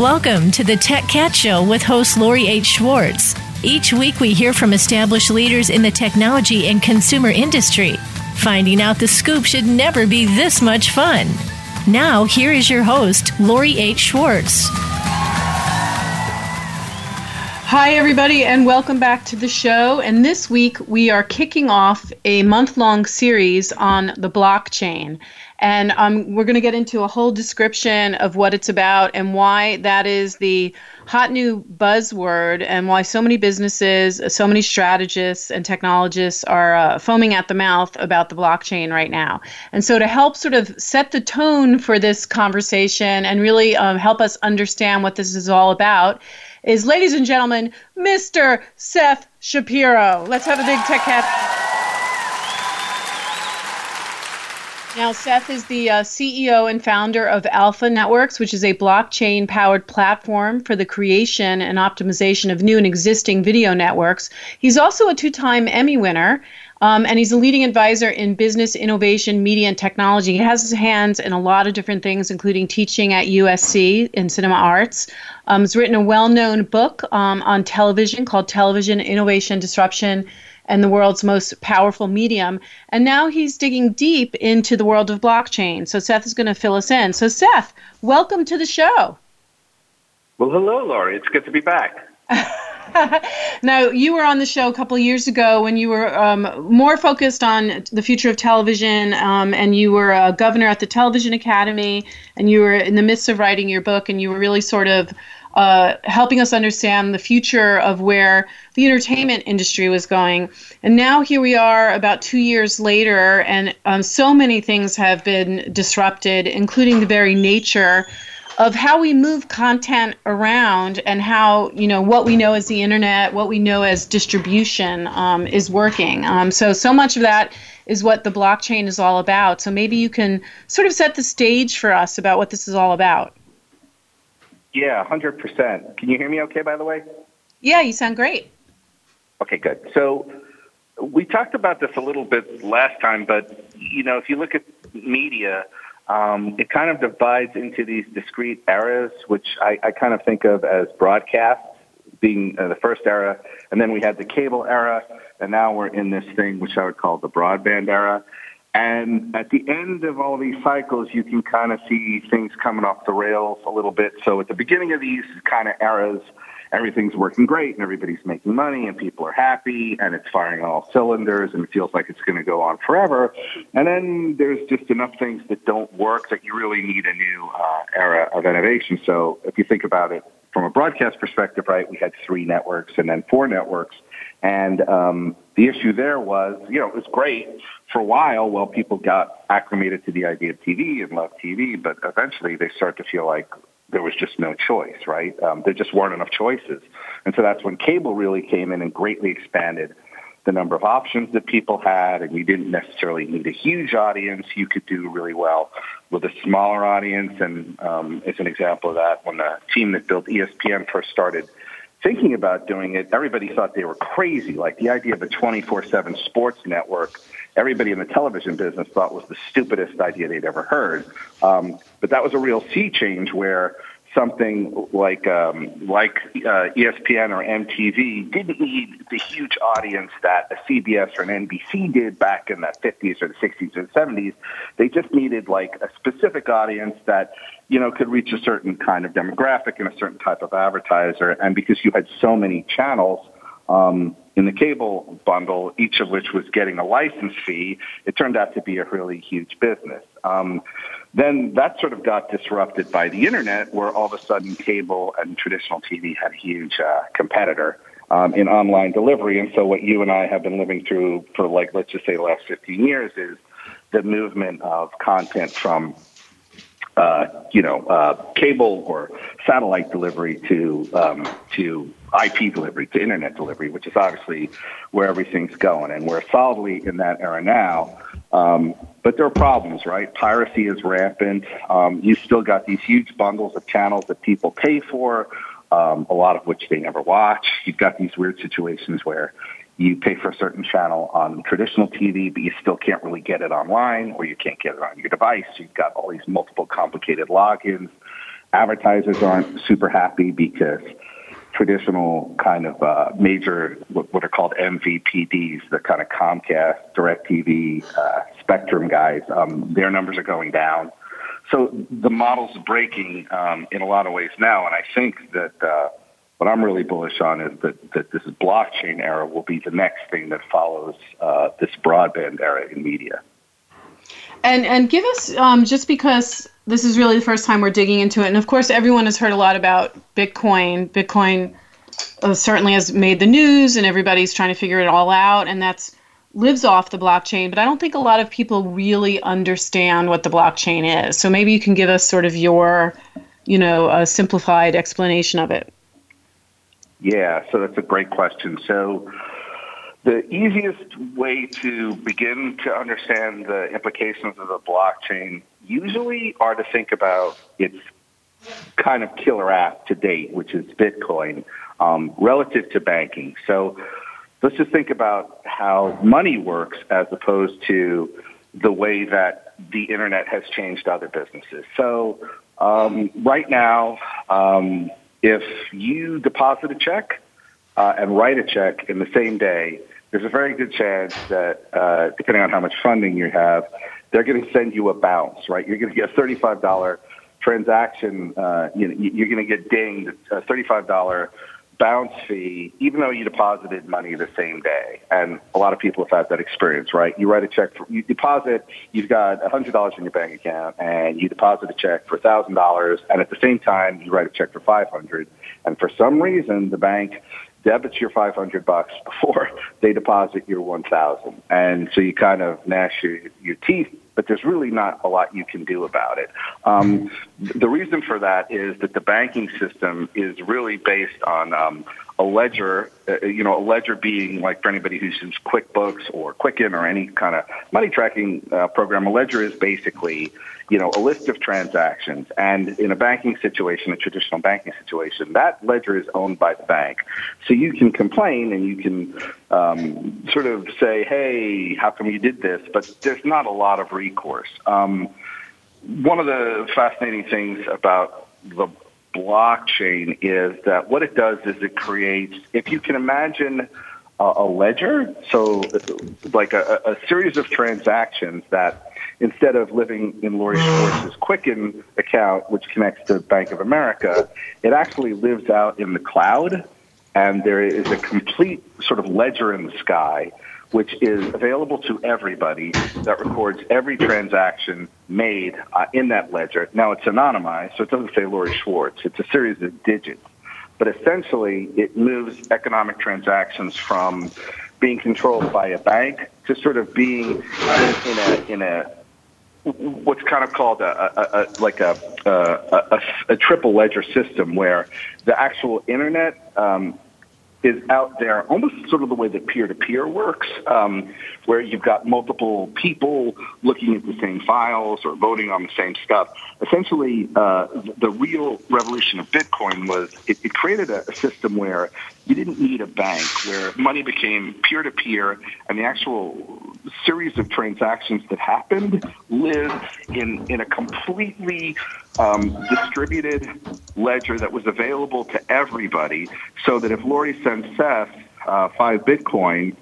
Welcome to the Tech Cat Show with host Lori H. Schwartz. Each week we hear from established leaders in the technology and consumer industry. Finding out the scoop should never be this much fun. Now, here is your host, Lori H. Schwartz. Hi, everybody, and welcome back to the show. And this week we are kicking off a month long series on the blockchain. And um, we're going to get into a whole description of what it's about and why that is the hot new buzzword and why so many businesses, so many strategists and technologists are uh, foaming at the mouth about the blockchain right now. And so, to help sort of set the tone for this conversation and really um, help us understand what this is all about, is, ladies and gentlemen, Mr. Seth Shapiro. Let's have a big tech cat. Now, Seth is the uh, CEO and founder of Alpha Networks, which is a blockchain powered platform for the creation and optimization of new and existing video networks. He's also a two time Emmy winner. Um, and he's a leading advisor in business, innovation, media, and technology. He has his hands in a lot of different things, including teaching at USC in cinema arts. Um, he's written a well known book um, on television called Television Innovation Disruption and the world's most powerful medium. And now he's digging deep into the world of blockchain. So Seth is going to fill us in. So, Seth, welcome to the show. Well, hello, Lori. It's good to be back. now, you were on the show a couple years ago when you were um, more focused on the future of television, um, and you were a governor at the Television Academy, and you were in the midst of writing your book, and you were really sort of uh, helping us understand the future of where the entertainment industry was going. And now here we are, about two years later, and um, so many things have been disrupted, including the very nature of how we move content around and how you know what we know as the internet, what we know as distribution um, is working. Um, so so much of that is what the blockchain is all about. So maybe you can sort of set the stage for us about what this is all about. Yeah, 100%. Can you hear me okay, by the way? Yeah, you sound great. Okay, good. So we talked about this a little bit last time, but, you know, if you look at media, um, it kind of divides into these discrete eras, which I, I kind of think of as broadcast being uh, the first era, and then we had the cable era, and now we're in this thing which I would call the broadband era. And at the end of all these cycles, you can kind of see things coming off the rails a little bit. So at the beginning of these kind of eras, everything's working great and everybody's making money and people are happy and it's firing on all cylinders and it feels like it's going to go on forever. And then there's just enough things that don't work that you really need a new uh, era of innovation. So if you think about it from a broadcast perspective, right, we had three networks and then four networks. And um, the issue there was, you know, it was great for a while while people got acclimated to the idea of TV and loved TV, but eventually they start to feel like there was just no choice, right? Um, there just weren't enough choices. And so that's when cable really came in and greatly expanded the number of options that people had, and you didn't necessarily need a huge audience. You could do really well with a smaller audience. And um, as an example of that, when the team that built ESPN first started – thinking about doing it, everybody thought they were crazy. Like the idea of a 24 7 sports network, everybody in the television business thought was the stupidest idea they'd ever heard. Um, but that was a real sea change where something like um, like uh, ESPN or MTV didn't need the huge audience that a CBS or an NBC did back in the 50s or the 60s or the 70s. They just needed like a specific audience that you know could reach a certain kind of demographic and a certain type of advertiser. And because you had so many channels. Um, in the cable bundle, each of which was getting a license fee, it turned out to be a really huge business. Um, then that sort of got disrupted by the internet, where all of a sudden cable and traditional TV had a huge uh, competitor um, in online delivery. And so, what you and I have been living through for, like, let's just say, the last 15 years is the movement of content from uh, you know, uh, cable or satellite delivery to um, to IP delivery to internet delivery, which is obviously where everything's going, and we're solidly in that era now. Um, but there are problems, right? Piracy is rampant. Um, you still got these huge bundles of channels that people pay for, um, a lot of which they never watch. You've got these weird situations where you pay for a certain channel on traditional TV, but you still can't really get it online or you can't get it on your device. You've got all these multiple complicated logins. advertisers aren't super happy because traditional kind of uh, major what are called MVPDs, the kind of Comcast, DirecTV, uh, Spectrum guys, um, their numbers are going down. So the model's breaking um, in a lot of ways now, and I think that uh, what I'm really bullish on is that, that this blockchain era will be the next thing that follows uh, this broadband era in media. And and give us um, just because this is really the first time we're digging into it, and of course everyone has heard a lot about Bitcoin. Bitcoin uh, certainly has made the news, and everybody's trying to figure it all out, and that's lives off the blockchain. But I don't think a lot of people really understand what the blockchain is. So maybe you can give us sort of your, you know, a simplified explanation of it. Yeah, so that's a great question. So the easiest way to begin to understand the implications of the blockchain usually are to think about its kind of killer app to date, which is Bitcoin, um, relative to banking. So let's just think about how money works as opposed to the way that the internet has changed other businesses. So um, right now, um, if you deposit a check uh, and write a check in the same day, there's a very good chance that, uh, depending on how much funding you have, they're going to send you a bounce, right? You're going to get a $35 transaction. Uh, you know, you're going to get dinged a $35 bounce fee, even though you deposited money the same day. And a lot of people have had that experience, right? You write a check, for, you deposit, you've got $100 in your bank account, and you deposit a check for $1,000, and at the same time, you write a check for 500 And for some reason, the bank debits your 500 bucks before they deposit your 1000 and so you kind of gnash your, your teeth but there's really not a lot you can do about it. Um, the reason for that is that the banking system is really based on um, a ledger, uh, you know, a ledger being like for anybody who uses QuickBooks or Quicken or any kind of money tracking uh, program, a ledger is basically you know, a list of transactions. And in a banking situation, a traditional banking situation, that ledger is owned by the bank. So you can complain and you can um, sort of say, hey, how come you did this? But there's not a lot of recourse. Um, one of the fascinating things about the blockchain is that what it does is it creates, if you can imagine a, a ledger, so like a, a series of transactions that instead of living in Lori Schwartz's Quicken account, which connects to Bank of America, it actually lives out in the cloud, and there is a complete sort of ledger in the sky, which is available to everybody that records every transaction made uh, in that ledger. Now it's anonymized, so it doesn't say Lori Schwartz. It's a series of digits. But essentially, it moves economic transactions from being controlled by a bank to sort of being in, a in a what's kind of called a, a, a like a, a, a, triple ledger system where the actual internet um, is out there almost sort of the way that peer-to-peer works, um, where you've got multiple people looking at the same files or voting on the same stuff. Essentially, uh, the real revolution of Bitcoin was it, it created a, a system where you didn't need a bank, where money became peer-to-peer, and the actual series of transactions that happened lived in, in a completely um, distributed ledger that was available to everybody so that if Lori sends Seth uh, five Bitcoin,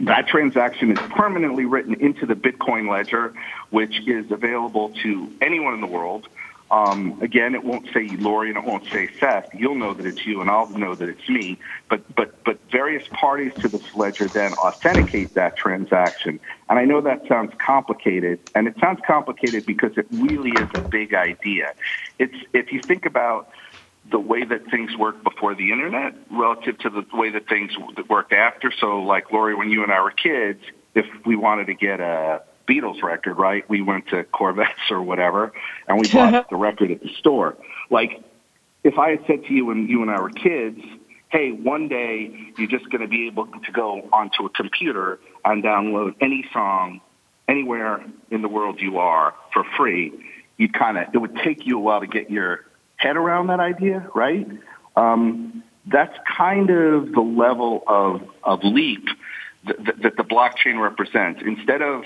that transaction is permanently written into the Bitcoin ledger, which is available to anyone in the world. Um, again, it won't say Lori and it won't say Seth. You'll know that it's you, and I'll know that it's me. But but but various parties to this ledger then authenticate that transaction. And I know that sounds complicated, and it sounds complicated because it really is a big idea. It's if you think about the way that things worked before the internet relative to the way that things worked after. So, like Lori, when you and I were kids, if we wanted to get a Beatles record, right? We went to Korvettes or whatever, and we bought the record at the store. Like, if I had said to you when you and I were kids, hey, one day you're just going to be able to go onto a computer and download any song anywhere in the world you are for free, you'd kind of, it would take you a while to get your head around that idea, right? Um, that's kind of the level of, of leap that, that, that the blockchain represents. Instead of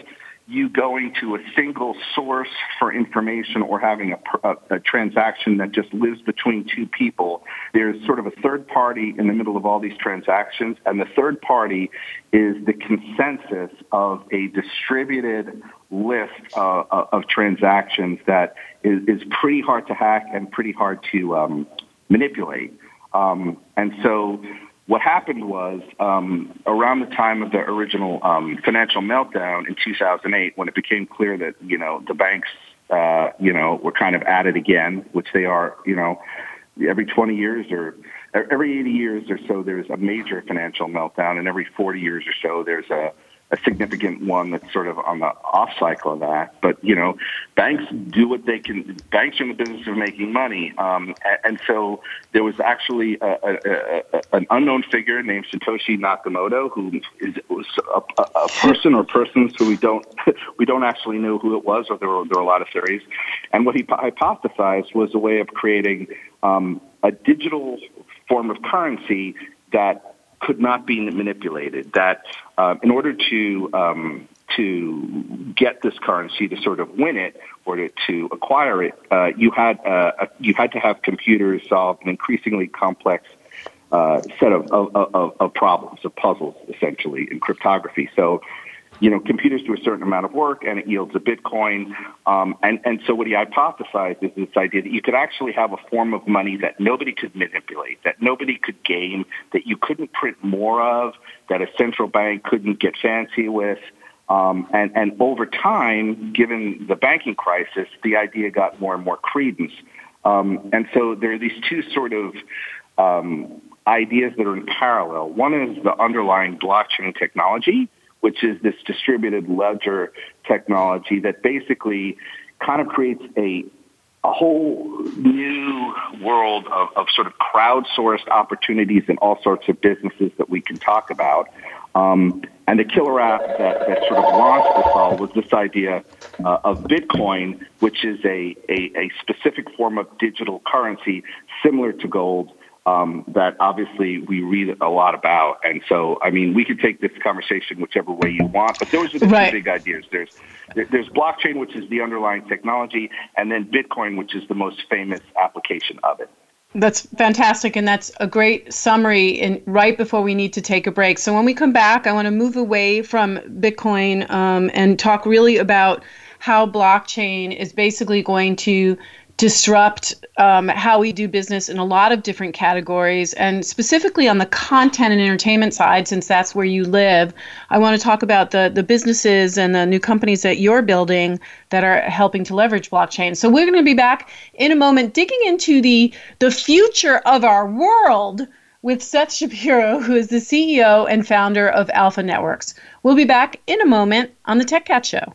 you going to a single source for information or having a, a, a, transaction that just lives between two people. There's sort of a third party in the middle of all these transactions, and the third party is the consensus of a distributed list uh, of transactions that is, is, pretty hard to hack and pretty hard to um, manipulate. Um, and so what happened was um, around the time of the original um, financial meltdown in 2008, when it became clear that you know the banks, uh, you know, were kind of at it again, which they are, you know, every 20 years or every 80 years or so, there's a major financial meltdown, and every 40 years or so, there's a a significant one that's sort of on the off cycle of that. But you know, banks do what they can. Banks are in the business of making money, um, and, so there was actually a, a, a, an unknown figure named Satoshi Nakamoto, who is was a, a person or persons who we don't we don't actually know who it was, or there were there were a lot of theories. And what he hypothesized was a way of creating um, a digital form of currency that could not be manipulated. That uh, in order to um, to get this currency to sort of win it or to, to acquire it, uh, you had uh, you had to have computers solve an increasingly complex uh, set of, of, of, of, problems, of puzzles, essentially in cryptography. So you know, computers do a certain amount of work and it yields a Bitcoin. Um, and, and so what he hypothesized is this idea that you could actually have a form of money that nobody could manipulate, that nobody could game, that you couldn't print more of, that a central bank couldn't get fancy with. Um, and, and over time, given the banking crisis, the idea got more and more credence. Um, and so there are these two sort of um, ideas that are in parallel. One is the underlying blockchain technology, which is this distributed ledger technology that basically kind of creates a a whole new world of, of sort of crowdsourced opportunities in all sorts of businesses that we can talk about. Um, and the killer app that, that sort of launched this all was this idea uh, of Bitcoin, which is a, a, a specific form of digital currency similar to gold um, that obviously we read a lot about. And so, I mean, we could take this conversation whichever way you want, but those are the right. two big ideas. There's there's blockchain, which is the underlying technology, and then Bitcoin, which is the most famous application of it. That's fantastic, and that's a great summary. In right before we need to take a break, so when we come back, I want to move away from Bitcoin um, and talk really about how blockchain is basically going to disrupt um, how we do business in a lot of different categories. And specifically on the content and entertainment side, since that's where you live, I want to talk about the, the businesses and the new companies that you're building that are helping to leverage blockchain. So we're going to be back in a moment digging into the, the future of our world with Seth Shapiro, who is the CEO and founder of Alpha Networks. We'll be back in a moment on the Tech Cat Show.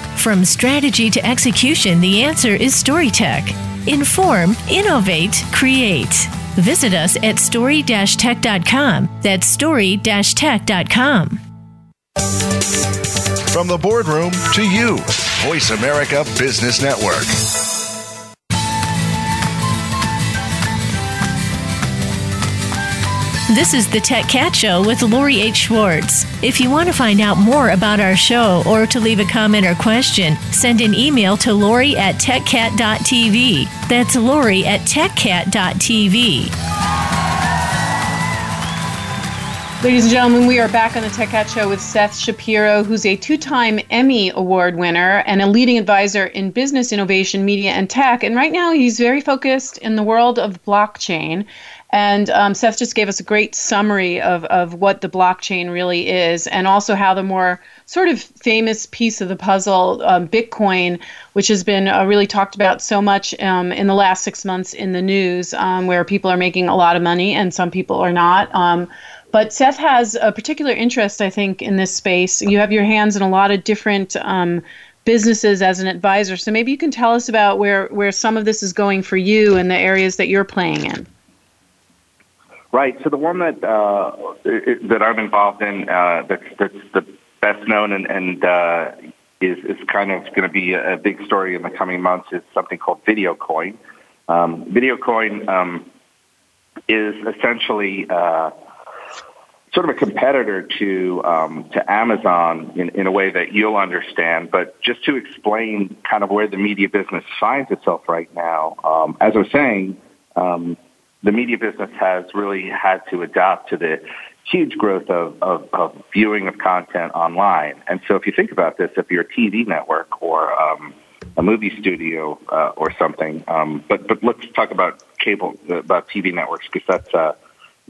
From strategy to execution, the answer is StoryTech. Inform, innovate, create. Visit us at story-tech.com. That's story-tech.com. From the boardroom to you, Voice America Business Network. This is the Tech Cat Show with Lori H. Schwartz. If you want to find out more about our show or to leave a comment or question, send an email to Lori at techcat.tv. That's Lori at techcat.tv. Ladies and gentlemen, we are back on the Tech Cat Show with Seth Shapiro, who's a two time Emmy Award winner and a leading advisor in business innovation, media, and tech. And right now, he's very focused in the world of blockchain. And um, Seth just gave us a great summary of, of what the blockchain really is, and also how the more sort of famous piece of the puzzle, um, Bitcoin, which has been uh, really talked about so much um, in the last six months in the news, um, where people are making a lot of money and some people are not. Um, but Seth has a particular interest, I think, in this space. You have your hands in a lot of different um, businesses as an advisor. So maybe you can tell us about where, where some of this is going for you and the areas that you're playing in. Right. So the one that uh, that I'm involved in uh, that's, that's the best known and, and uh, is is kind of going to be a, big story in the coming months is something called VideoCoin. Um, VideoCoin um, is essentially uh, sort of a competitor to um, to Amazon in, in a way that you'll understand. But just to explain kind of where the media business finds itself right now, um, as I was saying, um, the media business has really had to adapt to the huge growth of, of, of viewing of content online. And so if you think about this, if you're a TV network or um, a movie studio uh, or something, um, but but let's talk about cable, about TV networks because that's uh,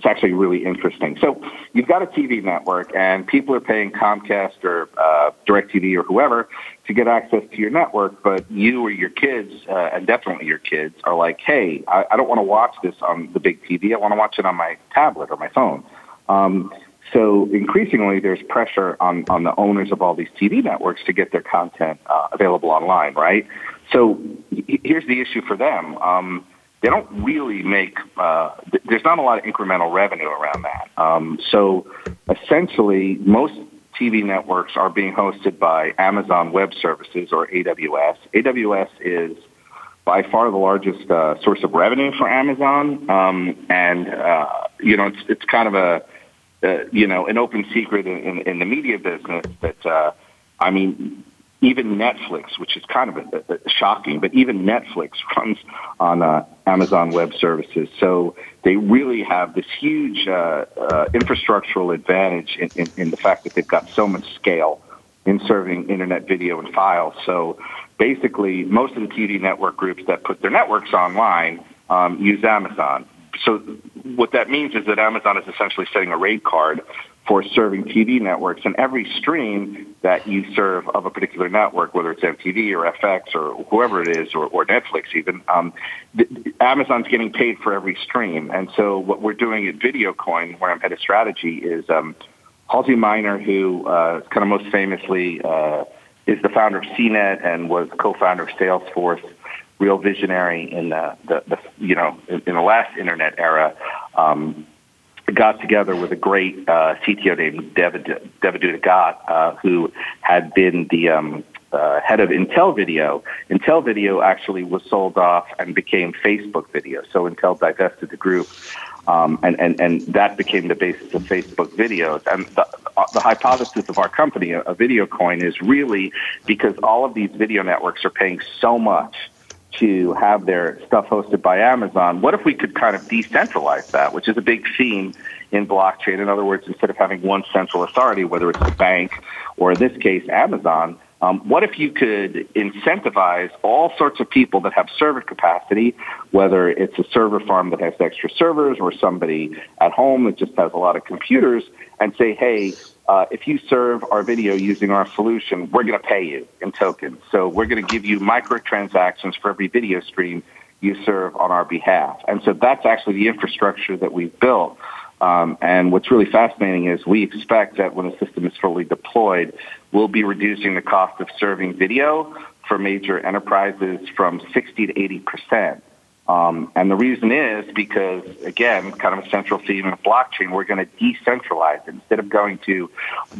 it's actually really interesting. So you've got a TV network, and people are paying Comcast or uh, DirecTV or whoever to get access to your network, but you or your kids, uh, and definitely your kids, are like, hey, I, I don't want to watch this on the big TV. I want to watch it on my tablet or my phone. Um, so increasingly, there's pressure on, on the owners of all these TV networks to get their content uh, available online, right? So here's the issue for them. Um, they don't really make, uh, th- there's not a lot of incremental revenue around that. Um, so essentially, most TV networks are being hosted by Amazon Web Services or AWS. AWS is by far the largest uh, source of revenue for Amazon, um, and uh, you know it's it's kind of a uh, you know an open secret in, in, in the media business that uh, I mean even Netflix, which is kind of a, a shocking, but even Netflix runs on uh, Amazon Web Services. So they really have this huge uh, uh, infrastructural advantage in, in, in the fact that they've got so much scale in serving internet video and files. So basically, most of the TV network groups that put their networks online um, use Amazon. So what that means is that Amazon is essentially setting a rate card for serving TV networks. And every stream that you serve of a particular network, whether it's MTV or FX or whoever it is, or, or Netflix even, um, Amazon's getting paid for every stream. And so what we're doing at VideoCoin, where I'm head of strategy, is um, Halsey Minor, who uh, kind of most famously uh, is the founder of CNET and was co-founder of Salesforce, real visionary in the, the, the you know in, the last internet era. Um, got together with a great uh, CTO named Devadu Devadatta, uh, who had been the um, uh, head of Intel Video. Intel Video actually was sold off and became Facebook Video. So Intel divested the group, um, and, and, and that became the basis of Facebook videos. And the, uh, the hypothesis of our company, a, VideoCoin, is really because all of these video networks are paying so much to have their stuff hosted by Amazon. What if we could kind of decentralize that, which is a big theme in blockchain? In other words, instead of having one central authority, whether it's a bank or in this case, Amazon, um, what if you could incentivize all sorts of people that have server capacity, whether it's a server farm that has extra servers or somebody at home that just has a lot of computers, and say, hey, uh, if you serve our video using our solution, we're going to pay you in tokens. So we're going to give you microtransactions for every video stream you serve on our behalf. And so that's actually the infrastructure that we've built. Um, and what's really fascinating is we expect that when the system is fully deployed, we'll be reducing the cost of serving video for major enterprises from 60 to 80 percent. Um, and the reason is because, again, kind of a central theme of blockchain, we're going to decentralize it. Instead of going to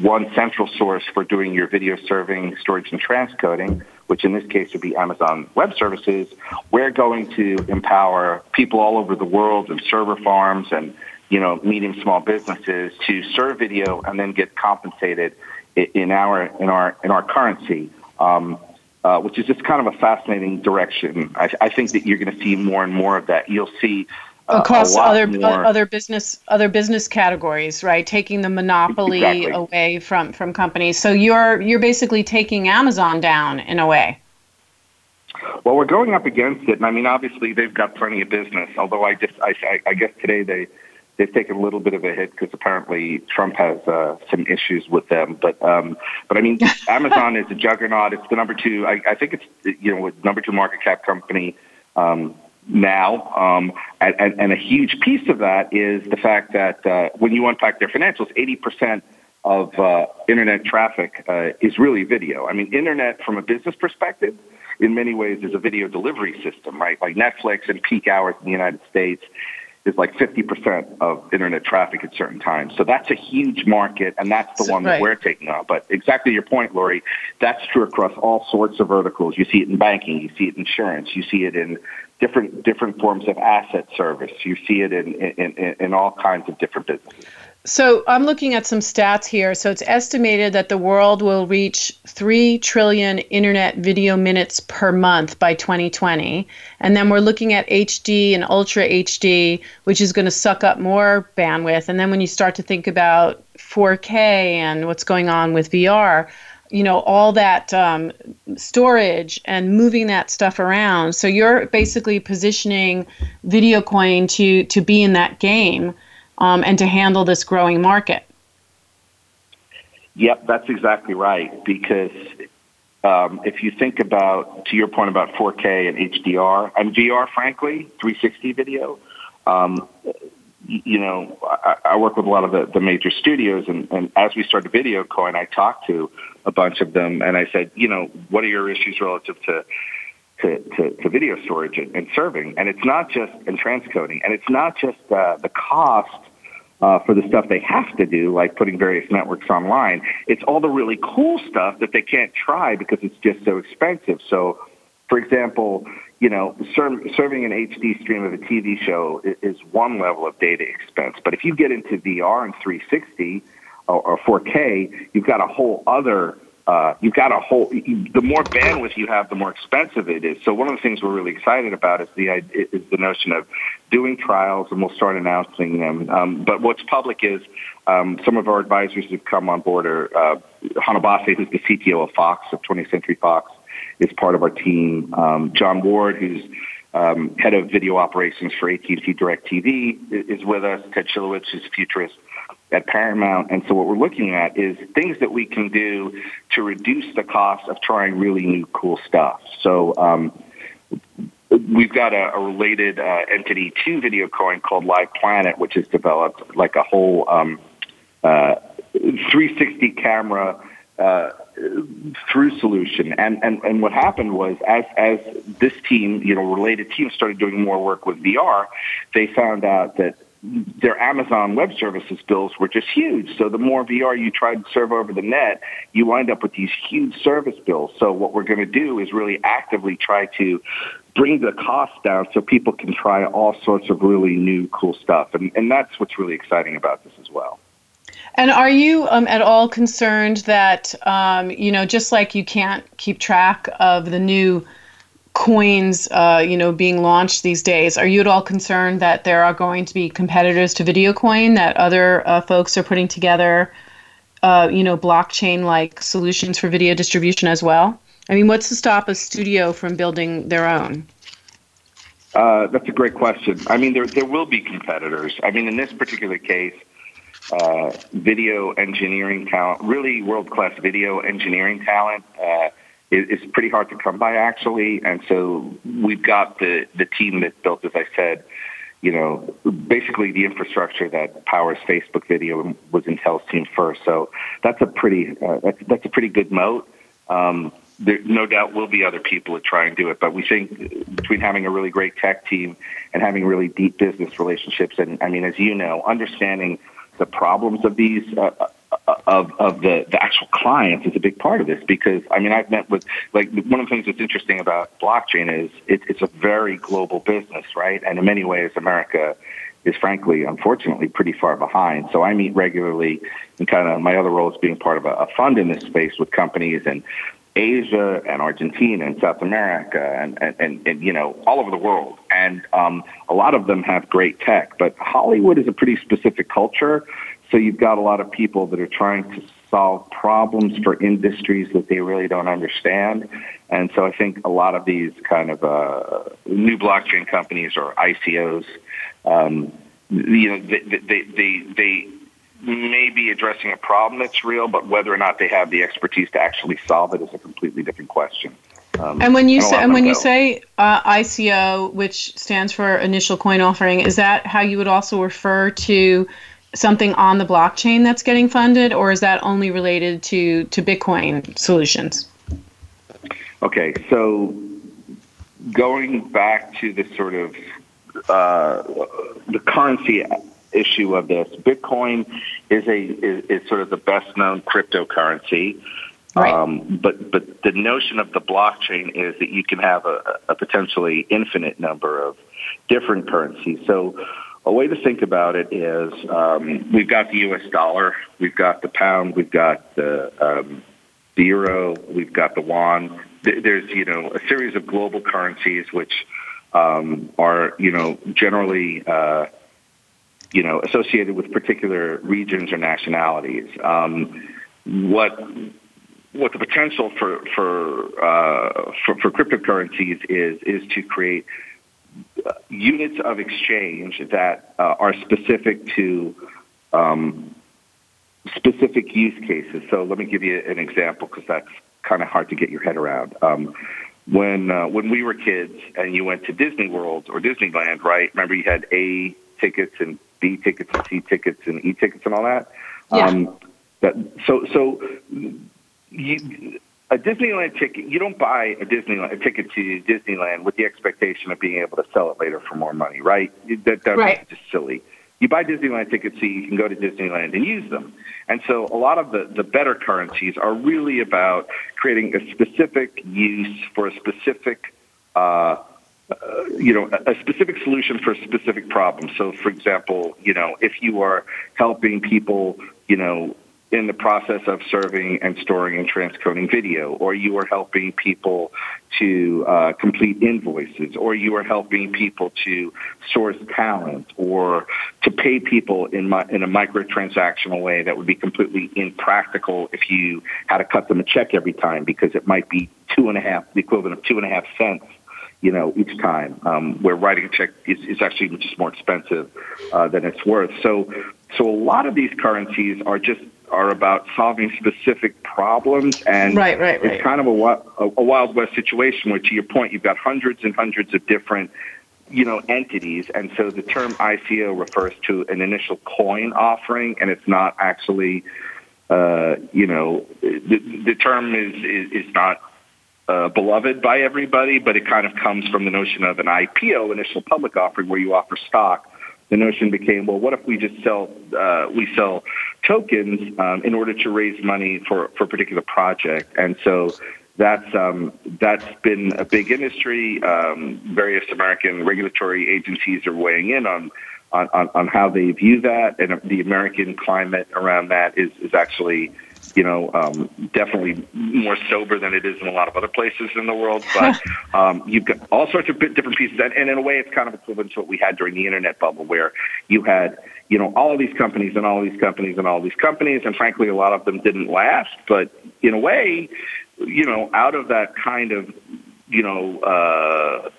one central source for doing your video serving, storage, and transcoding, which in this case would be Amazon Web Services, we're going to empower people all over the world and server farms and you know medium small businesses to serve video and then get compensated in our in our in our currency. Um, uh, which is just kind of a fascinating direction. I, I think that you're going to see more and more of that. You'll see across other more. other business other business categories, right? Taking the monopoly exactly. away from from companies. So you're you're basically taking Amazon down in a way. Well, we're going up against it, and I mean, obviously they've got plenty of business. Although I just I, I guess today they they've taken a little bit of a hit because apparently Trump has uh, some issues with them. But um, but I mean, Amazon is a juggernaut. It's the number two. I, I think it's you know number two market cap company. Um, now. Um, and, and, a huge piece of that is the fact that uh, when you unpack their financials, 80% of uh, internet traffic uh, is really video. I mean, internet from a business perspective, in many ways, is a video delivery system, right? Like Netflix and peak hours in the United States is like 50% of internet traffic at certain times. So that's a huge market, and that's the one that we're taking on. But exactly your point, Lori, that's true across all sorts of verticals. You see it in banking, you see it in insurance, you see it in different different forms of asset service. You see it in in, in, in all kinds of different businesses. So I'm looking at some stats here. So it's estimated that the world will reach 3 trillion internet video minutes per month by 2020. And then we're looking at HD and ultra HD, which is going to suck up more bandwidth. And then when you start to think about 4K and what's going on with VR, you know all that um, storage and moving that stuff around so you're basically positioning VideoCoin to to be in that game um, and to handle this growing market. Yep, that's exactly right. Because um, if you think about, to your point about 4K and HDR and VR, frankly, 360 video, um, you know, I, I, work with a lot of the, the major studios, and, and as we started VideoCoin, I talked to a bunch of them, and I said, you know, what are your issues relative to to, to, to video storage and, and, serving? And it's not just and transcoding, and it's not just uh, the cost uh, for the stuff they have to do, like putting various networks online. It's all the really cool stuff that they can't try because it's just so expensive. So, for example, you know, ser- serving an HD stream of a TV show is, is one level of data expense. But if you get into VR and 360 or, or 4K, you've got a whole other uh, you've got a whole. The more bandwidth you have, the more expensive it is. So one of the things we're really excited about is the is the notion of doing trials, and we'll start announcing them. Um, but what's public is um, some of our advisors who've come on board are uh, Hanno Basse, who's the CTO of Fox of 20th Century Fox, is part of our team. Um, John Ward, who's um, head of video operations for AT&T DirecTV, is with us. Ted Schilowitz is futurist at Paramount. And so what we're looking at is things that we can do to reduce the cost of trying really new cool stuff. So um, we've got a, a related uh, entity to VideoCoin called LivePlanet, which has developed like a whole um, uh, 360 camera uh, through solution. And, and, and what happened was as, as this team, you know, related teams started doing more work with VR, they found out that their Amazon Web Services bills were just huge. So the more VR you try to serve over the net, you wind up with these huge service bills. So what we're going to do is really actively try to bring the cost down so people can try all sorts of really new, cool stuff. And, and that's what's really exciting about this as well. And are you um, at all concerned that, um, you know, just like you can't keep track of the new coins, uh, you know, being launched these days. Are you at all concerned that there are going to be competitors to VideoCoin that other uh, folks are putting together, uh, you know, blockchain-like solutions for video distribution as well? I mean, what's to stop a studio from building their own? Uh, that's a great question. I mean, there there will be competitors. I mean, in this particular case, uh, video engineering talent, really world class video engineering talent uh, is, pretty hard to come by actually. And so we've got the, the team that built, as I said, you know, basically the infrastructure that powers Facebook video was Intel's team first. So that's a pretty, uh, that's, that's a pretty good moat. Um, there no doubt will be other people that try and do it, but we think between having a really great tech team and having really deep business relationships, and I mean, as you know, understanding the problems of these uh, of of the the actual clients is a big part of this because I mean I've met with like one of the things that's interesting about blockchain is it, it's a very global business, right? And in many ways, America is frankly, unfortunately, pretty far behind. So I meet regularly and kind of my other role is being part of a, a fund in this space with companies and Asia and Argentina and South America and, and, and, and you know, all over the world. And um, a lot of them have great tech, but Hollywood is a pretty specific culture. So you've got a lot of people that are trying to solve problems for industries that they really don't understand. And so I think a lot of these kind of uh, new blockchain companies or ICOs, um, you know, they, they, they, they may be addressing a problem that's real, but whether or not they have the expertise to actually solve it is a completely different question. Um, and when you say and when you say uh, ICO, which stands for initial coin offering, is that how you would also refer to something on the blockchain that's getting funded, or is that only related to to Bitcoin solutions? Okay, so going back to the sort of uh, the currency issue of this, Bitcoin is a is, is sort of the best known cryptocurrency. Right. Um, but but the notion of the blockchain is that you can have a, a potentially infinite number of different currencies. So a way to think about it is um, we've got the U.S. dollar, we've got the pound, we've got the um, the euro, we've got the yuan. There's you know a series of global currencies which um, are you know generally uh, you know associated with particular regions or nationalities. Um, what what the potential for for, uh, for for cryptocurrencies is is to create units of exchange that uh, are specific to um, specific use cases. So let me give you an example because that's kind of hard to get your head around. Um, when uh, when we were kids and you went to Disney World or Disneyland, right? Remember you had A tickets and B tickets and C tickets and E tickets and all that. Yeah. Um, that so so you a Disneyland ticket, you don't buy a Disneyland a ticket to Disneyland with the expectation of being able to sell it later for more money, right? That, that's right. just silly. You buy Disneyland tickets so you can go to Disneyland and use them. And so a lot of the, the better currencies are really about creating a specific use for a specific, uh, uh, you know, a, a specific solution for a specific problem. So, for example, you know, if you are helping people, you know, in the process of serving and storing and transcoding video, or you are helping people to uh, complete invoices, or you are helping people to source talent, or to pay people in, my, in a microtransactional way that would be completely impractical if you had to cut them a check every time because it might be two and a half, the equivalent of two and a half cents you know, each time. Um, where writing a check is, is actually just more expensive uh, than it's worth. So, so a lot of these currencies are just are about solving specific problems, and right, right, right. it's kind of a, a, wild west situation. Where, to your point, you've got hundreds and hundreds of different, you know, entities, and so the term ICO refers to an initial coin offering, and it's not actually, uh, you know, the, the term is is, is not uh, beloved by everybody, but it kind of comes from the notion of an IPO, initial public offering, where you offer stock the notion became, well, what if we just sell uh, we sell tokens um, in order to raise money for for a particular project, and so that's um, that's been a big industry. Um, various American regulatory agencies are weighing in on, on on on how they view that, and the American climate around that is is actually you know, um, definitely more sober than it is in a lot of other places in the world. But um, you've got all sorts of different pieces, and, and in a way, it's kind of equivalent to what we had during the internet bubble, where you had, you know, all of these companies and all of these companies and all of these companies, and frankly, a lot of them didn't last. But in a way, you know, out of that kind of, you know, uh,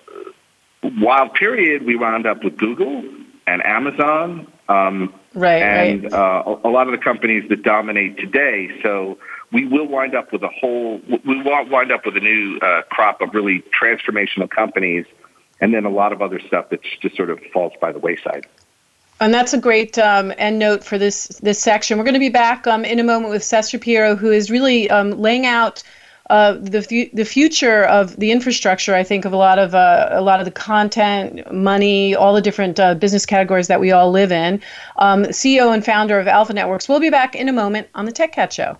wild period, we wound up with Google and Amazon. Um, right, and right. Uh, a lot of the companies that dominate today. So we will wind up with a whole, we will wind up with a new uh, crop of really transformational companies, and then a lot of other stuff that just sort of falls by the wayside. And that's a great um, end note for this this section. We're going to be back um, in a moment with Seth Shapiro, who is really um, laying out uh, the the future of the infrastructure. I think of a lot of uh, a lot of the content, money, all the different uh, business categories that we all live in. Um, CEO and founder of Alpha Networks. We'll be back in a moment on the Tech Cat Show.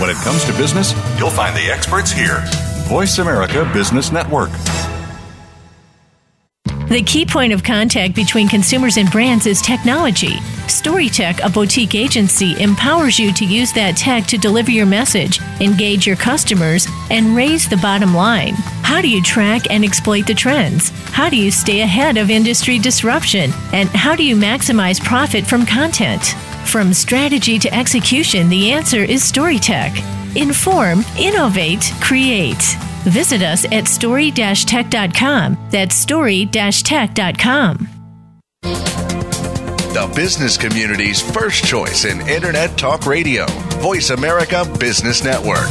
When it comes to business, you'll find the experts here. Voice America Business Network. The key point of contact between consumers and brands is technology. StoryTech, a boutique agency, empowers you to use that tech to deliver your message, engage your customers, and raise the bottom line. How do you track and exploit the trends? How do you stay ahead of industry disruption? And how do you maximize profit from content? From strategy to execution, the answer is StoryTech. Inform, innovate, create. Visit us at story-tech.com. That's story-tech.com. The business community's first choice in Internet Talk Radio. Voice America Business Network.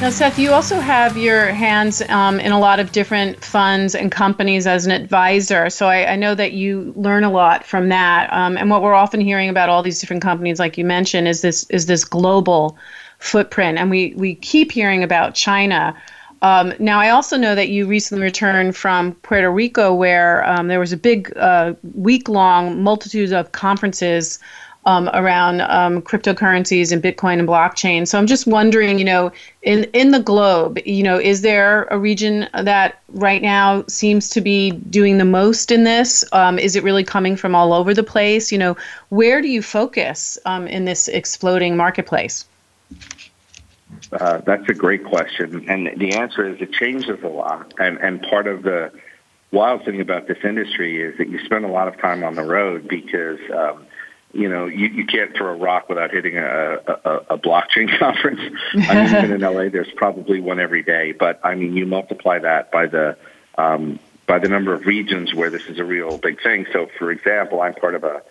Now, Seth, you also have your hands um, in a lot of different funds and companies as an advisor. So I, I know that you learn a lot from that. Um, and what we're often hearing about all these different companies, like you mentioned, is this is this global footprint. And we we keep hearing about China. Um, now, I also know that you recently returned from Puerto Rico, where um, there was a big uh, week long multitude of conferences um, around um, cryptocurrencies and Bitcoin and blockchain. So I'm just wondering, you know, in in the globe, you know, is there a region that right now seems to be doing the most in this? Um, is it really coming from all over the place? You know, where do you focus um, in this exploding marketplace? Uh, that's a great question, and the answer is it changes a lot. And and part of the wild thing about this industry is that you spend a lot of time on the road because um, you know, you, you can't throw a rock without hitting a, a, a blockchain conference. I mean, even in LA, there's probably one every day. But I mean, you multiply that by the um, by the number of regions where this is a real big thing. So, for example, I'm part of a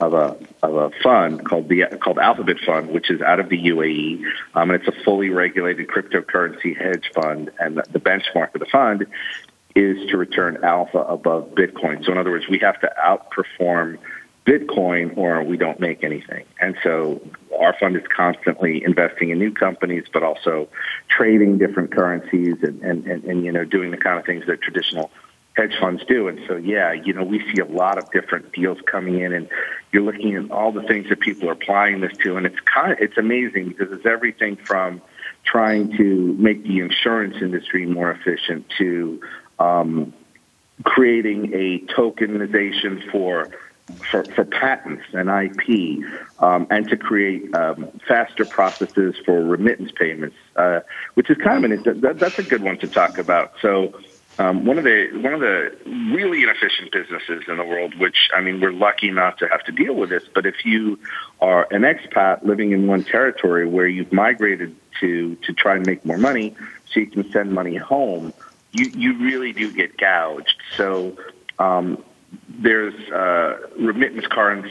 of a of a fund called the called Alphabit Fund, which is out of the UAE, um, and it's a fully regulated cryptocurrency hedge fund. And the, the benchmark of the fund is to return alpha above Bitcoin. So, in other words, we have to outperform Bitcoin or we don't make anything. And so our fund is constantly investing in new companies, but also trading different currencies and, and, and, and, you know, doing the kind of things that traditional hedge funds do. And so, yeah, you know, we see a lot of different deals coming in and you're looking at all the things that people are applying this to. And it's kind of, it's amazing because it's everything from trying to make the insurance industry more efficient to um, creating a tokenization for for, for patents and IP, um, and to create um, faster processes for remittance payments, uh, which is kind of an that, that's a good one to talk about. So. Um, one of the one of the really inefficient businesses in the world, which I mean, we're lucky not to have to deal with this. But if you are an expat living in one territory where you've migrated to to try and make more money, so you can send money home, you you really do get gouged. So um, there's uh, remittance cards,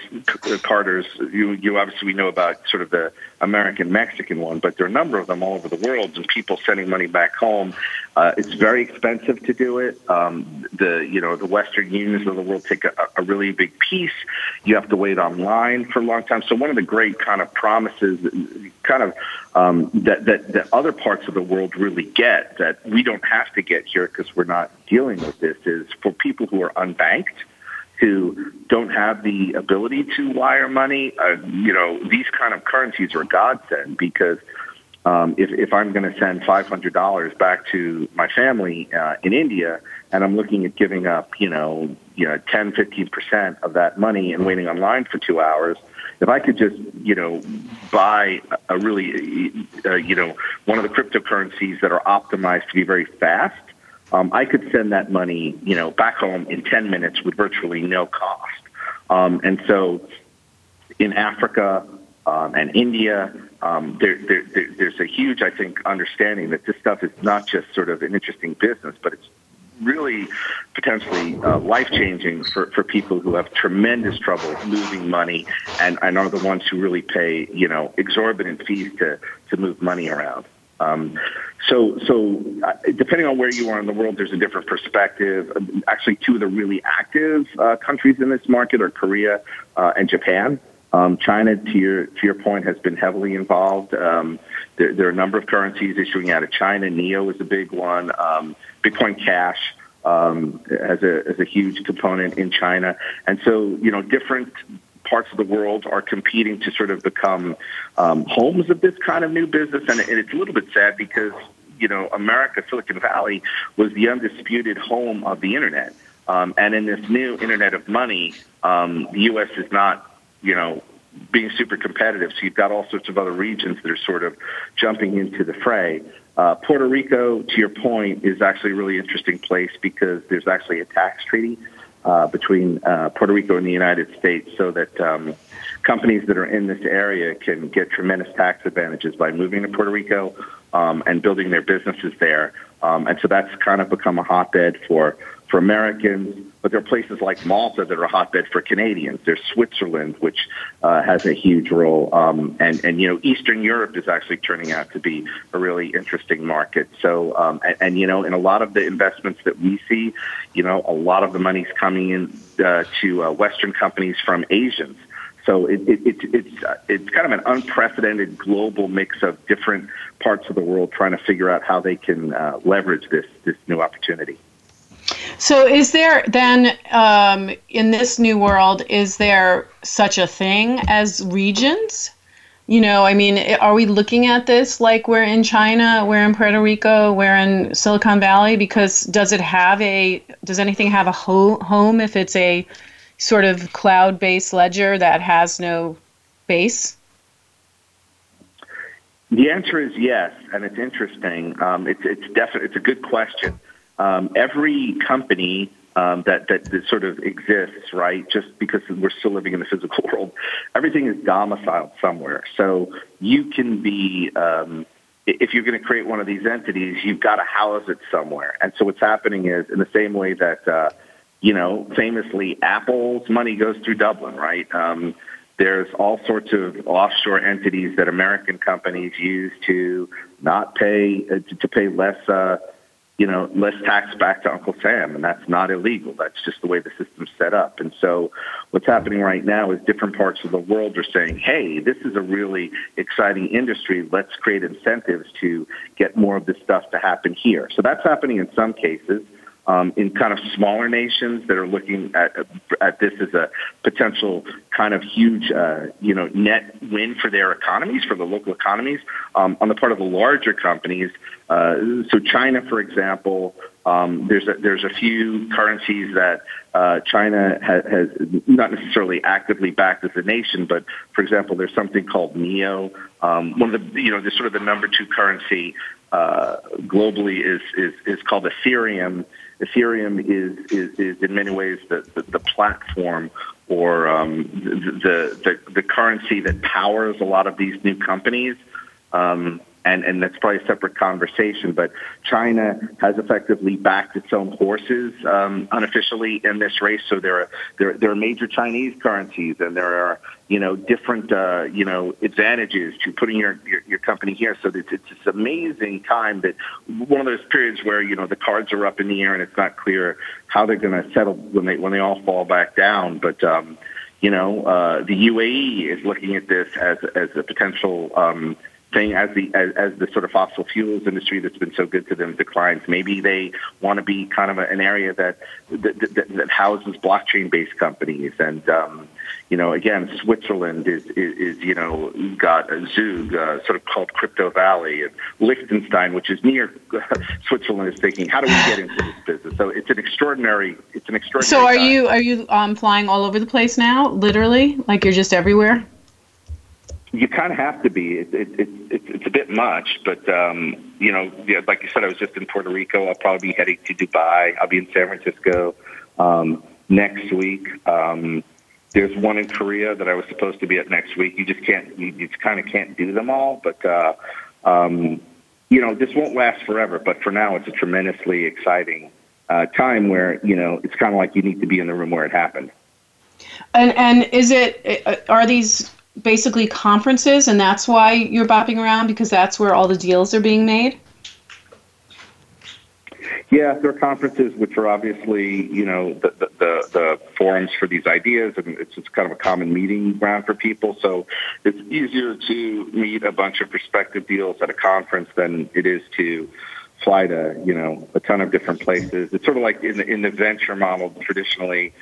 carders. You, you obviously we know about sort of the American Mexican one, but there are a number of them all over the world, and people sending money back home. Uh, it's very expensive to do it. Um, the you know the Western unions of the world take a, a really big piece. You have to wait online for a long time. So one of the great kind of promises, kind of um, that, that that other parts of the world really get that we don't have to get here because we're not dealing with this, is for people who are unbanked who don't have the ability to wire money, uh, you know, these kind of currencies are a godsend because um, if, if I'm going to send $500 back to my family uh, in India and I'm looking at giving up, you know, you know, 10, 15% of that money and waiting online for two hours, if I could just, you know, buy a really, uh, you know, one of the cryptocurrencies that are optimized to be very fast, um, I could send that money, you know, back home in 10 minutes with virtually no cost. Um, and so in Africa um, and India, um, there, there, there, there's a huge, I think, understanding that this stuff is not just sort of an interesting business, but it's really potentially uh, life changing for, for people who have tremendous trouble moving money and, and are the ones who really pay, you know, exorbitant fees to, to move money around. Um, so, so uh, depending on where you are in the world, there's a different perspective. Actually, two of the really active uh, countries in this market are Korea uh, and Japan. Um, China, to your to your point, has been heavily involved. Um, there, there, are a number of currencies issuing out of China. Neo is a big one. Um, Bitcoin Cash um, a a huge component in China, and so you know different parts of the world are competing to sort of become um, homes of this kind of new business. And, and it's a little bit sad because, you know, America, Silicon Valley, was the undisputed home of the internet. Um, and in this new internet of money, um, the U.S. is not, you know, being super competitive. So you've got all sorts of other regions that are sort of jumping into the fray. Uh, Puerto Rico, to your point, is actually a really interesting place because there's actually a tax treaty uh, between uh, Puerto Rico and the United States so that um, companies that are in this area can get tremendous tax advantages by moving to Puerto Rico um, and building their businesses there. Um, and so that's kind of become a hotbed for for Americans, but there are places like Malta that are a hotbed for Canadians. There's Switzerland, which uh, has a huge role, um, and and you know Eastern Europe is actually turning out to be a really interesting market. So um, and, and you know in a lot of the investments that we see, you know a lot of the money's coming in uh, to uh, Western companies from Asians. So it, it, it, it's uh, it's kind of an unprecedented global mix of different parts of the world trying to figure out how they can uh, leverage this this new opportunity. So, is there then um, in this new world, is there such a thing as regions? You know, I mean, are we looking at this like we're in China, we're in Puerto Rico, we're in Silicon Valley? Because does it have a, does anything have a ho- home if it's a sort of cloud based ledger that has no base? The answer is yes, and it's interesting. Um, it's it's definitely it's a good question um, every company um, that, that, that sort of exists, right? Just because we're still living in the physical world, everything is domiciled somewhere. So you can be, um, if you're going to create one of these entities, you've got to house it somewhere. And so what's happening is, in the same way that, uh, you know, famously Apple's money goes through Dublin, right? Um, there's all sorts of offshore entities that American companies use to not pay uh, to, to pay less. Uh, you know, less tax back to Uncle Sam, and that's not illegal. That's just the way the system's set up. And so, what's happening right now is different parts of the world are saying, "Hey, this is a really exciting industry. Let's create incentives to get more of this stuff to happen here." So that's happening in some cases um, in kind of smaller nations that are looking at at this as a potential kind of huge, uh, you know, net win for their economies, for the local economies. Um, on the part of the larger companies, uh, so China, for example, um, there's a, there's a few currencies that uh, China has, has not necessarily actively backed as a nation, but for example, there's something called Neo. Um, one of the you know, the sort of the number two currency uh, globally is, is is called Ethereum. Ethereum is is, is in many ways the, the, the platform or um, the, the the currency that powers a lot of these new companies. Um, and, and that's probably a separate conversation. But China has effectively backed its own horses um, unofficially in this race. So there are there, there are major Chinese currencies, and there are you know different uh, you know advantages to putting your, your, your company here. So it's, it's this amazing time that one of those periods where you know the cards are up in the air and it's not clear how they're going to settle when they when they all fall back down. But um, you know uh, the UAE is looking at this as as a potential. Um, thing as the as, as the sort of fossil fuels industry that's been so good to them declines. Maybe they want to be kind of a, an area that that, that, that houses blockchain based companies and. Um, you know, again, Switzerland is, is, is you know, got a Zug, uh, sort of called Crypto Valley, and Liechtenstein, which is near Switzerland, is thinking, how do we get into this business? So it's an extraordinary, it's an extraordinary. So are time. you are you um, flying all over the place now, literally, like you're just everywhere? You kind of have to be. It, it, it, it, it's a bit much, but um, you know, yeah, like you said, I was just in Puerto Rico. I'll probably be heading to Dubai. I'll be in San Francisco um, next week. Um, there's one in Korea that I was supposed to be at next week. You just can't. You, you kind of can't do them all, but. Uh, um, you know, this won't last forever, but for now, it's a tremendously exciting uh, time where you know it's kind of like you need to be in the room where it happened. And and is it uh, are these basically conferences, and that's why you're bopping around because that's where all the deals are being made? Yeah, there are conferences which are obviously, you know, the, the, the, the forums for these ideas, and it's just kind of a common meeting ground for people. So it's easier to meet a bunch of prospective deals at a conference than it is to fly to, you know, a ton of different places. It's sort of like in the, in the venture model traditionally.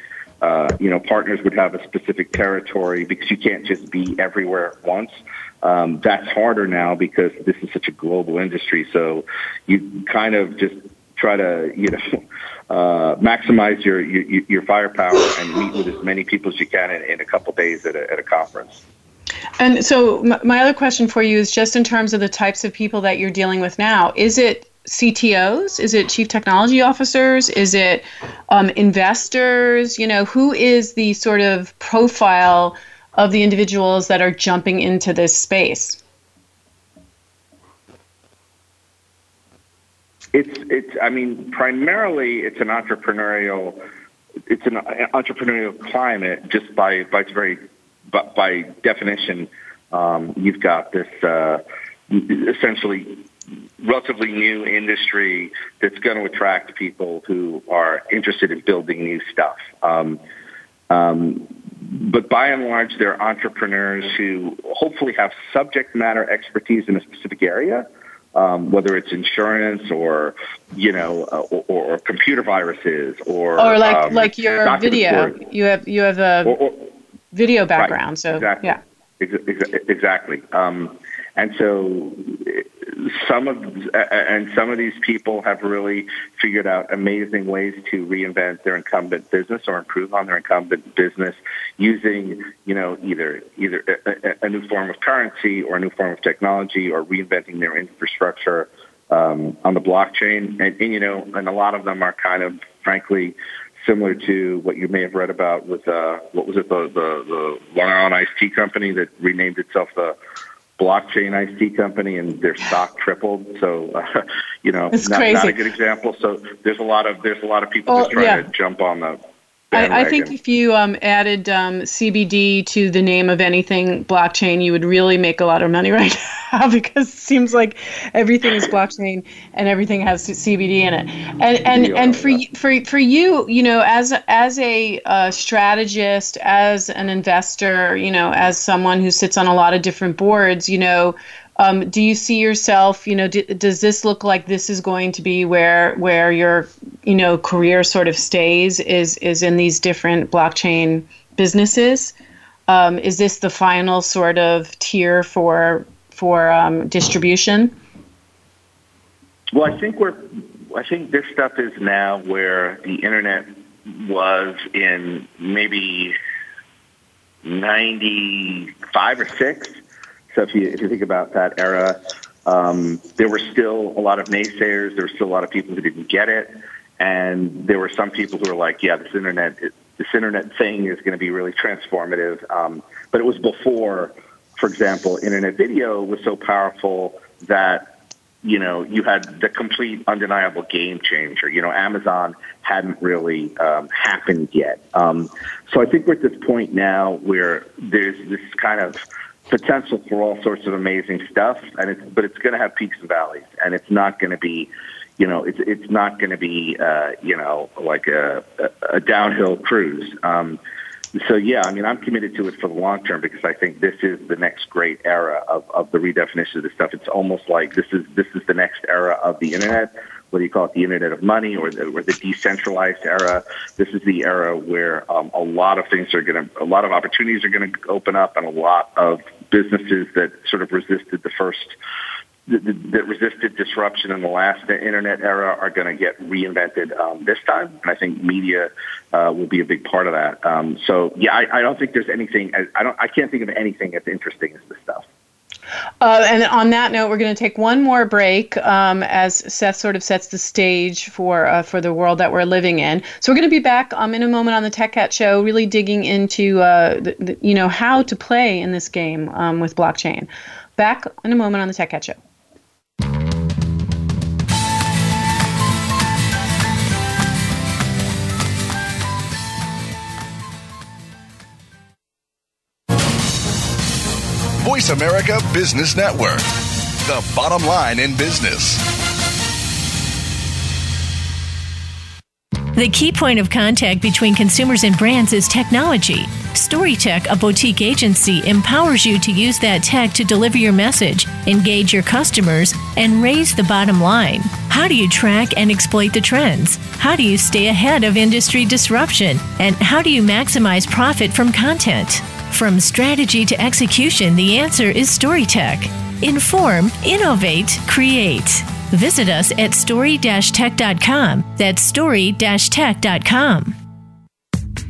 Uh, you know, partners would have a specific territory because you can't just be everywhere at once. Um, that's harder now because this is such a global industry. So you kind of just try to you know uh, maximize your, your, your firepower and meet with as many people as you can in, in a couple days at a, at a conference. And so my other question for you is just in terms of the types of people that you're dealing with now. Is it CTOs? Is it chief technology officers? Is it um, investors? You know, who is the sort of profile of the individuals that are jumping into this space? It's it's. I mean, primarily it's an entrepreneurial. It's an entrepreneurial climate just by by its very by, definition. Um, you've got this uh, essentially relatively new industry that's going to attract people who are interested in building new stuff. Um, um, but by and large, they're entrepreneurs who hopefully have subject matter expertise in a specific area um, whether it's insurance or you know uh, or, or, computer viruses or or like um, like your video support. you have you have a or, video background right, so exactly. yeah exactly um, and so some of and some of these people have really figured out amazing ways to reinvent their incumbent business or improve on their incumbent business using you know either either a, a new form of currency or a new form of technology or reinventing their infrastructure um, on the blockchain. And, and you know and a lot of them are kind of frankly similar to what you may have read about with uh, what was it the the, the Long Island Iced Tea Company that renamed itself the blockchain tea company and their stock tripled. So, uh, you know, not, not, a good example. So there's a lot of there's a lot of people just trying yeah. to jump on the I, I, think if you um, added um, CBD to the name of anything blockchain, you would really make a lot of money right now because it seems like everything is blockchain and everything has CBD in it. And and and for for for you, you know, as as a uh, strategist, as an investor, you know, as someone who sits on a lot of different boards, you know, um, do you see yourself, you know, d- does this look like this is going to be where where your, you know, career sort of stays is is in these different blockchain businesses? Um, is this the final sort of tier for for um, distribution? Well, I think we're I think this stuff is now where the internet was in maybe 95 or 6 so if you if you think about that era, um, there were still a lot of naysayers. There were still a lot of people who didn't get it, and there were some people who were like, "Yeah, this internet this internet thing is going to be really transformative." Um, but it was before, for example, internet video was so powerful that you know, you had the complete undeniable game changer. You know, Amazon hadn't really um, happened yet. Um, so I think we're at this point now where there's this kind of potential for all sorts of amazing stuff, and it's but it's going to have peaks and valleys, and it's not going to be, you know, it's it's not going to be, uh, you know, like a, a, downhill cruise. Um, so yeah, I mean, I'm committed to it for the long term because I think this is the next great era of, of the redefinition of this stuff. It's almost like this is this is the next era of the internet whether you call it the Internet of Money or the, or the decentralized era. This is the era where um, a lot of things are going to, a lot of opportunities are going to open up, and a lot of businesses that sort of resisted the first that resisted disruption in the last internet era are going to get reinvented um, this time, and I think media uh, will be a big part of that. Um, so, yeah, I, I, don't think there's anything. I don't. I can't think of anything as interesting as this stuff. Uh, and on that note, we're going to take one more break um, as Seth sort of sets the stage for uh, for the world that we're living in. So we're going to be back um, in a moment on the Tech Cat Show, really digging into uh, the, the, you know how to play in this game um, with blockchain. Back in a moment on the Tech Cat Show. Voice America Business Network, the bottom line in business. The key point of contact between consumers and brands is technology. StoryTech, a boutique agency, empowers you to use that tech to deliver your message, engage your customers, and raise the bottom line. How do you track and exploit the trends? How do you stay ahead of industry disruption? And how do you maximize profit from content? From strategy to execution, the answer is StoryTech. Inform, innovate, create. Visit us at story-tech.com. That's story-tech.com.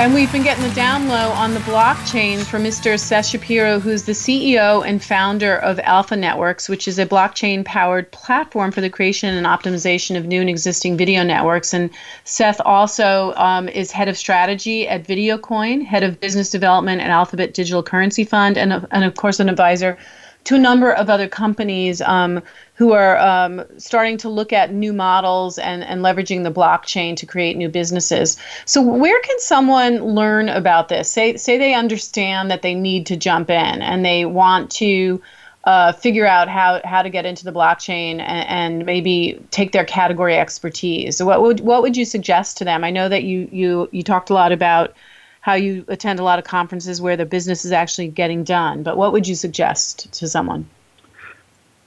And we've been getting the down low on the blockchain from Mr. Seth Shapiro, who's the CEO and founder of Alpha Networks, which is a blockchain powered platform for the creation and optimization of new and existing video networks. And Seth also um, is head of strategy at VideoCoin, head of business development at Alphabit Digital Currency Fund, and, and of course, an advisor to a number of other companies um, who are um, starting to look at new models and, and leveraging the blockchain to create new businesses. So, where can someone learn about this? Say, say they understand that they need to jump in and they want to uh, figure out how, how to get into the blockchain and, and, maybe take their category expertise. So what would what would you suggest to them? I know that you you you talked a lot about how you attend a lot of conferences where the business is actually getting done. But what would you suggest to someone?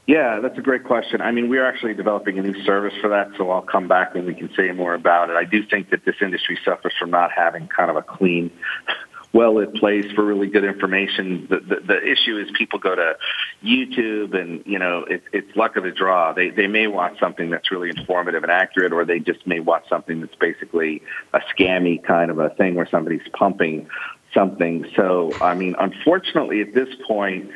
Yeah, that's a great question. I mean, we're actually developing a new service for that, so I'll come back and we can say more about it. I do think that this industry suffers from not having kind of a clean well it place for really good information. The, the, the issue is people go to YouTube and, you know, it, it's luck of the draw. They, they may watch something that's really informative and accurate, or they just may watch something that's basically a scammy kind of a thing where somebody's pumping something. So, I mean, unfortunately at this point,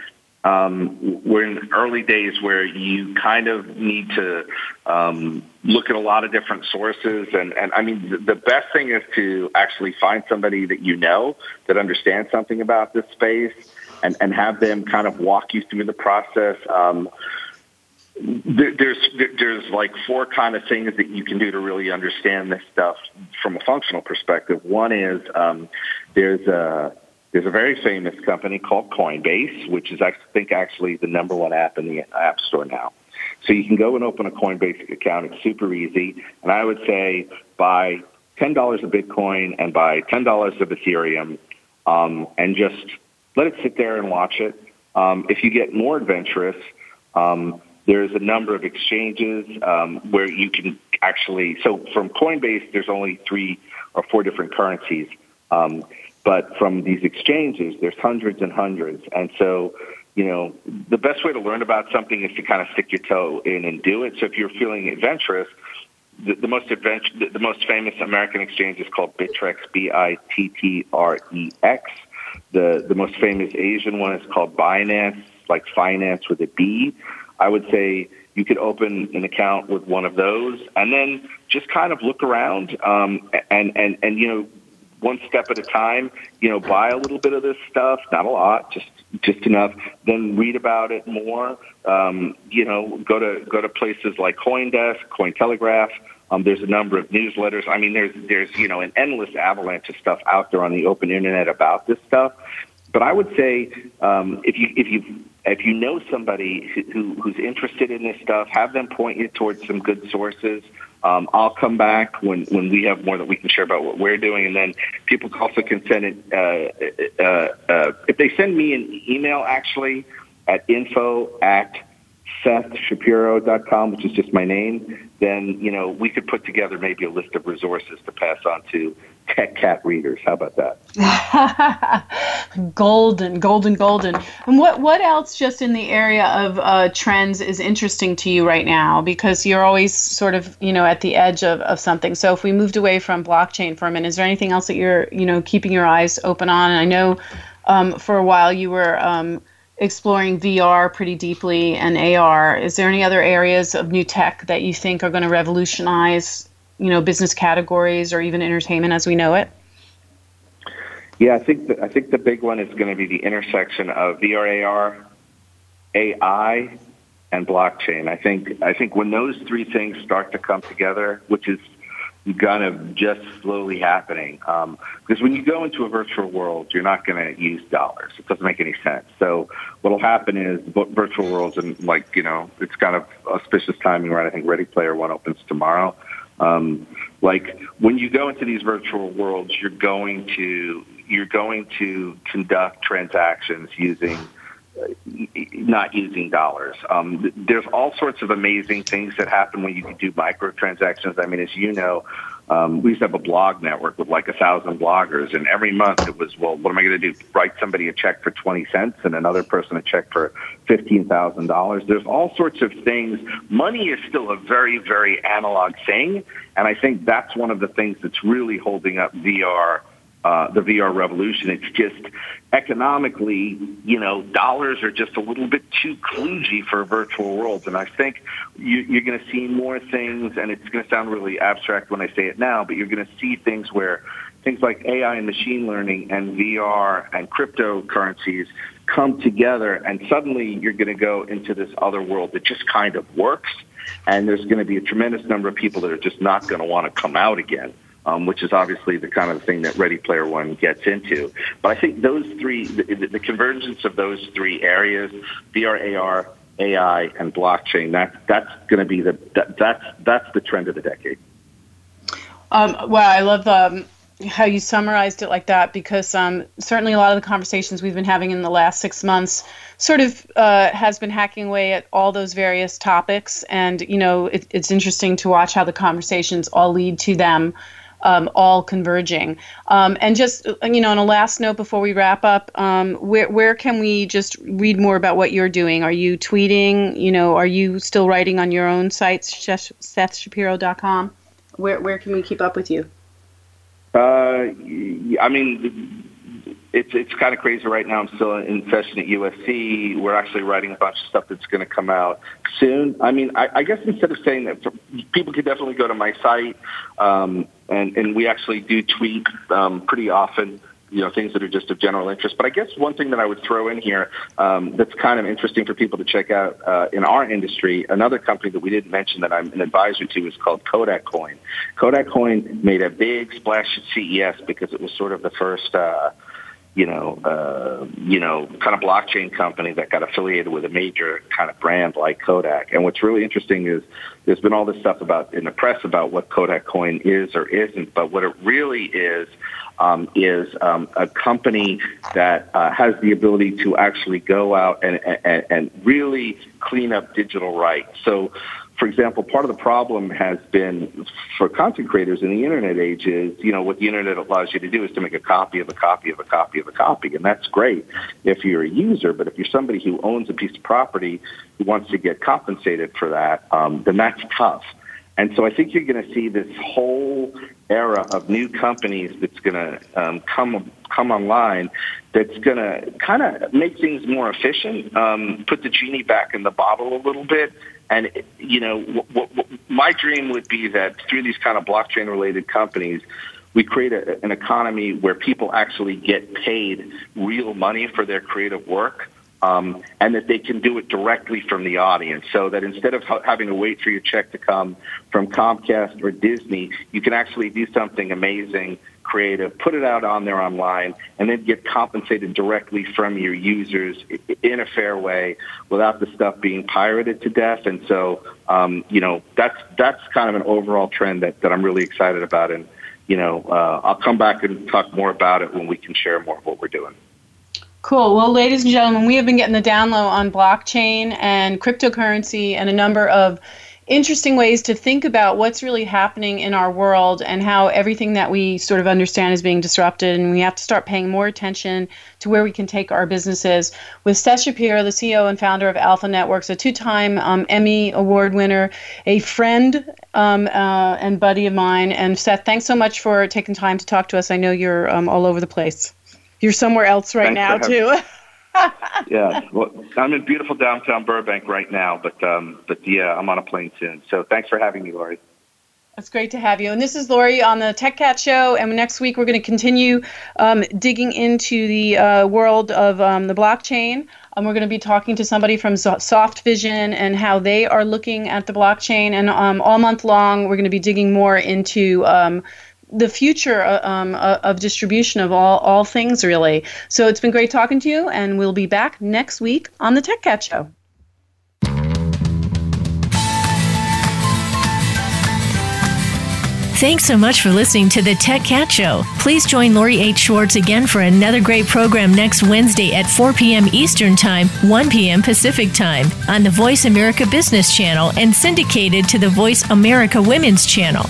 um, we're in early days where you kind of need to um, look at a lot of different sources. And, and I mean, the, best thing is to actually find somebody that you know that understands something about this space and, and have them kind of walk you through the process. Um, there's there's like four kind of things that you can do to really understand this stuff from a functional perspective. One is um, there's a there's a very famous company called Coinbase, which is, I think, actually the number one app in the App Store now. So you can go and open a Coinbase account. It's super easy. And I would say buy $10 of Bitcoin and buy $10 of Ethereum um, and just let it sit there and watch it. Um, if you get more adventurous, um, there's a number of exchanges um, where you can actually. So from Coinbase, there's only three or four different currencies. But from these exchanges, there's hundreds and hundreds. And so, you know, the best way to learn about something is to kind of stick your toe in and do it. So if you're feeling adventurous, the, the most adventure, the, the most famous American exchange is called Bittrex, B-I-T-T-R-E-X. The the most famous Asian one is called Binance, like finance with a B. I would say you could open an account with one of those, and then just kind of look around um, and and and you know one step at a time. You know, buy a little bit of this stuff, not a lot, just just enough. Then read about it more. Um, you know, go to go to places like CoinDesk, CoinTelegraph. Um, there's a number of newsletters. I mean, there's there's you know an endless avalanche of stuff out there on the open internet about this stuff. But I would say um, if you if you if you know somebody who, who's interested in this stuff, have them point you towards some good sources. Um, I'll come back when, when we have more that we can share about what we're doing, and then people also can send it. Uh, uh, uh, if they send me an email, actually, at info at SethShapiro.com, which is just my name, then you know we could put together maybe a list of resources to pass on to Tech Cat readers. How about that? golden, golden, golden. And what what else just in the area of uh, trends is interesting to you right now? Because you're always sort of you know at the edge of, of something. So if we moved away from blockchain for a minute, is there anything else that you're you know keeping your eyes open on? And I know um, for a while you were um, exploring VR pretty deeply and AR. Is there any other areas of new tech that you think are going to revolutionize, you know, business categories or even entertainment as we know it? Yeah, I think the, I think the big one is going to be the intersection of VR, AR, AI, and blockchain. I think I think when those three things start to come together, which is kind of just slowly happening. Um, because when you go into a virtual world, you're not going to use dollars. It doesn't make any sense. So what'll happen is virtual worlds and like, you know, it's kind of auspicious timing, right? I think Ready Player One opens tomorrow. Um, like when you go into these virtual worlds, you're going to, you're going to conduct transactions using not using dollars. Um, there's all sorts of amazing things that happen when you can do microtransactions. I mean, as you know, um, we used to have a blog network with like a thousand bloggers, and every month it was, well, what am I going to do? Write somebody a check for twenty cents and another person a check for fifteen thousand dollars. There's all sorts of things. Money is still a very, very analog thing, and I think that's one of the things that's really holding up VR uh, the VR revolution. It's just economically, you know, dollars are just a little bit too kludgy for virtual worlds. And I think you, you're going to see more things, and it's going to sound really abstract when I say it now, but you're going to see things where things like AI and machine learning and VR and cryptocurrencies come together, and suddenly you're going to go into this other world that just kind of works. And there's going to be a tremendous number of people that are just not going to want to come out again um, which is obviously the kind of thing that Ready Player One gets into. But I think those three, the, the convergence of those three areas, VR, AR, AI, and blockchain, that, that's going to be the that, that's that's the trend of the decade. Um, wow, I love um, how you summarized it like that because um, certainly a lot of the conversations we've been having in the last six months sort of uh, has been hacking away at all those various topics, and you know it, it's interesting to watch how the conversations all lead to them um, all converging. Um, and just you know, on a last note before we wrap up, um, where where can we just read more about what you're doing? Are you tweeting? You know, are you still writing on your own site, SethShapiro.com? Where where can we keep up with you? Uh, I mean, it's it's kind of crazy right now. I'm still in session at USC. We're actually writing a bunch of stuff that's going to come out soon. I mean, I, I guess instead of saying that, people could definitely go to my site, um, and and we actually do tweet um, pretty often. You know, things that are just of general interest. But I guess one thing that I would throw in here um, that's kind of interesting for people to check out uh, in our industry, another company that we didn't mention that I'm an advisor to is called Kodak Coin. Kodak Coin made a big splash at CES because it was sort of the first. Uh, you know, uh, you know, kind of blockchain company that got affiliated with a major kind of brand like Kodak. And what's really interesting is there's been all this stuff about in the press about what Kodak Coin is or isn't, but what it really is um, is um, a company that uh, has the ability to actually go out and, and, and really clean up digital rights. So for example, part of the problem has been for content creators in the internet age is, you know, what the internet allows you to do is to make a copy of a copy of a copy of a copy. And that's great if you're a user, but if you're somebody who owns a piece of property who wants to get compensated for that, um, then that's tough. And so I think you're going to see this whole era of new companies that's going to um, come come online that's going to kind of make things more efficient, um, put the genie back in the bottle a little bit, and you know, w- w- my dream would be that through these kind of blockchain related companies, we create a, an economy where people actually get paid real money for their creative work. Um, and that they can do it directly from the audience so that instead of ha- having to wait for your check to come from Comcast or Disney, you can actually do something amazing creative, put it out on there online, and then get compensated directly from your users in a fair way without the stuff being pirated to death. And so, um, you know, that's that's kind of an overall trend that, that I'm really excited about. And you know, uh, I'll come back and talk more about it when we can share more of what we're doing. Cool. Well, ladies and gentlemen, we have been getting the down low on blockchain and cryptocurrency and a number of interesting ways to think about what's really happening in our world and how everything that we sort of understand is being disrupted. And we have to start paying more attention to where we can take our businesses. With Seth Shapiro, the CEO and founder of Alpha Networks, a two time um, Emmy Award winner, a friend um, uh, and buddy of mine. And Seth, thanks so much for taking time to talk to us. I know you're um, all over the place. You're somewhere else right thanks now, too. yeah, well, I'm in beautiful downtown Burbank right now, but um, but yeah, I'm on a plane soon. So thanks for having me, Lori. It's great to have you. And this is Lori on the Tech Cat Show. And next week we're going to continue um, digging into the uh, world of um, the blockchain. And we're going to be talking to somebody from Soft Vision and how they are looking at the blockchain. And um, all month long, we're going to be digging more into um, the future uh, um, uh, of distribution of all, all things, really. So it's been great talking to you, and we'll be back next week on the Tech Cat Show. Thanks so much for listening to the Tech Cat Show. Please join Lori H. Schwartz again for another great program next Wednesday at 4 p.m. Eastern Time, 1 p.m. Pacific Time on the Voice America Business Channel and syndicated to the Voice America Women's Channel.